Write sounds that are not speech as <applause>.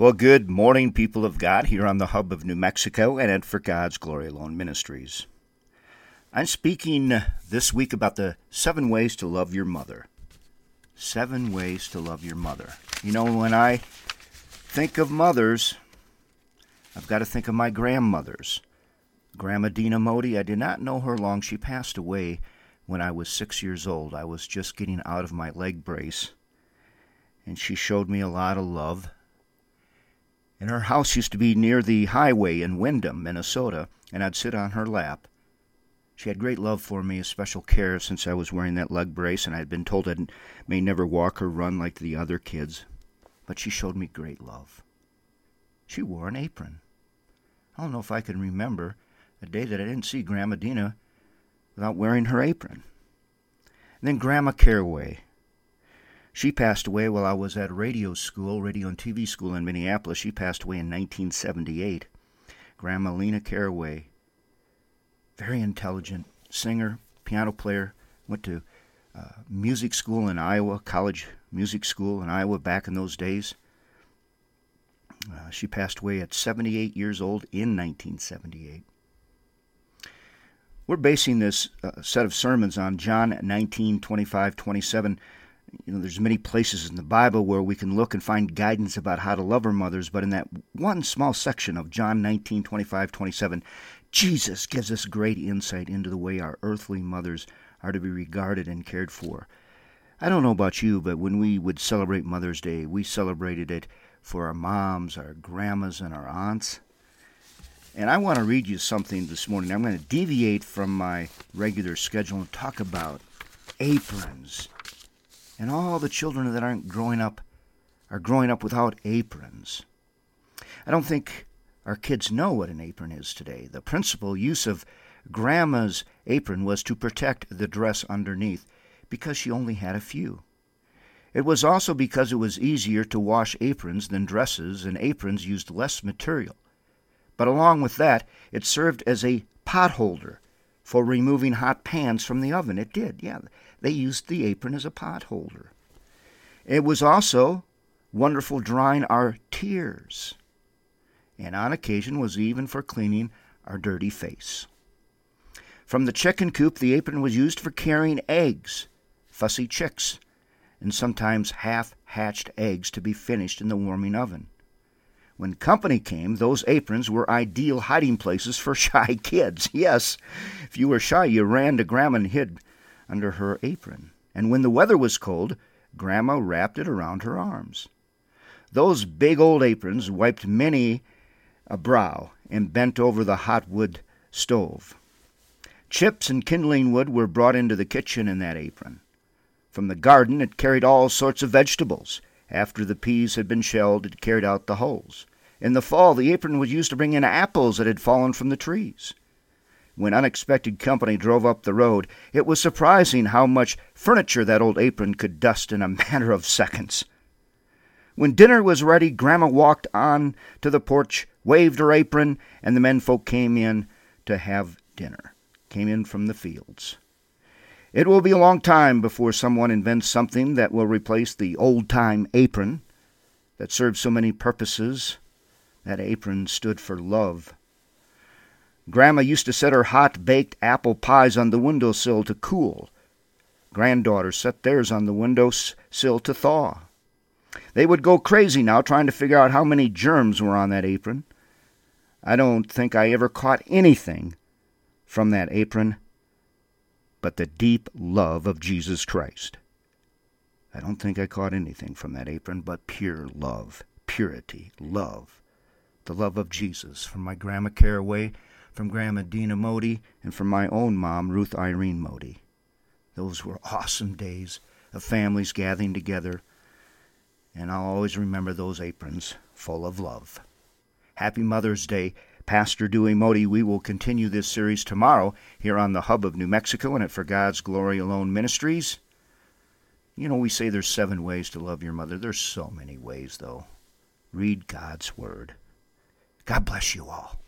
Well, good morning, people of God, here on the hub of New Mexico and at For God's Glory Alone Ministries. I'm speaking this week about the seven ways to love your mother. Seven ways to love your mother. You know, when I think of mothers, I've got to think of my grandmothers. Grandma Dina Modi, I did not know her long. She passed away when I was six years old. I was just getting out of my leg brace, and she showed me a lot of love and her house used to be near the highway in Windom, Minnesota, and I'd sit on her lap. She had great love for me, special care since I was wearing that leg brace, and I had been told I may never walk or run like the other kids. But she showed me great love. She wore an apron. I don't know if I can remember a day that I didn't see Grandma Dina without wearing her apron. And then Grandma Caraway. She passed away while I was at radio school, radio and TV school in Minneapolis. She passed away in 1978. Grandma Lena Caraway, very intelligent singer, piano player, went to uh, music school in Iowa, college music school in Iowa back in those days. Uh, she passed away at 78 years old in 1978. We're basing this uh, set of sermons on John 19, 25, 27 you know, there's many places in the Bible where we can look and find guidance about how to love our mothers, but in that one small section of John 19, 25, 27, Jesus gives us great insight into the way our earthly mothers are to be regarded and cared for. I don't know about you, but when we would celebrate Mother's Day, we celebrated it for our moms, our grandmas, and our aunts. And I want to read you something this morning. I'm going to deviate from my regular schedule and talk about aprons and all the children that aren't growing up are growing up without aprons. I don't think our kids know what an apron is today. The principal use of Grandma's apron was to protect the dress underneath because she only had a few. It was also because it was easier to wash aprons than dresses, and aprons used less material. But along with that, it served as a pot holder for removing hot pans from the oven. It did, yeah. They used the apron as a pot holder. It was also wonderful drying our tears, and on occasion was even for cleaning our dirty face. From the chicken coop, the apron was used for carrying eggs, fussy chicks, and sometimes half hatched eggs to be finished in the warming oven. When company came, those aprons were ideal hiding places for <laughs> shy kids. Yes, if you were shy, you ran to Grandma and hid under her apron. And when the weather was cold, Grandma wrapped it around her arms. Those big old aprons wiped many a brow and bent over the hot wood stove. Chips and kindling wood were brought into the kitchen in that apron. From the garden it carried all sorts of vegetables. After the peas had been shelled, it carried out the hulls. In the fall, the apron was used to bring in apples that had fallen from the trees. When unexpected company drove up the road, it was surprising how much furniture that old apron could dust in a <laughs> matter of seconds. When dinner was ready, Grandma walked on to the porch, waved her apron, and the menfolk came in to have dinner, came in from the fields. It will be a long time before someone invents something that will replace the old time apron that served so many purposes that apron stood for love. Grandma used to set her hot baked apple pies on the window sill to cool. Granddaughters set theirs on the window sill to thaw. They would go crazy now trying to figure out how many germs were on that apron. I don't think I ever caught anything from that apron but the deep love of Jesus Christ. I don't think I caught anything from that apron but pure love, purity, love the love of Jesus from my Grandma Caraway, from Grandma Dina Modi, and from my own mom, Ruth Irene Modi. Those were awesome days of families gathering together, and I'll always remember those aprons full of love. Happy Mother's Day, Pastor Dewey Modi. We will continue this series tomorrow here on the hub of New Mexico and at For God's Glory Alone Ministries. You know, we say there's seven ways to love your mother. There's so many ways, though. Read God's Word. God bless you all.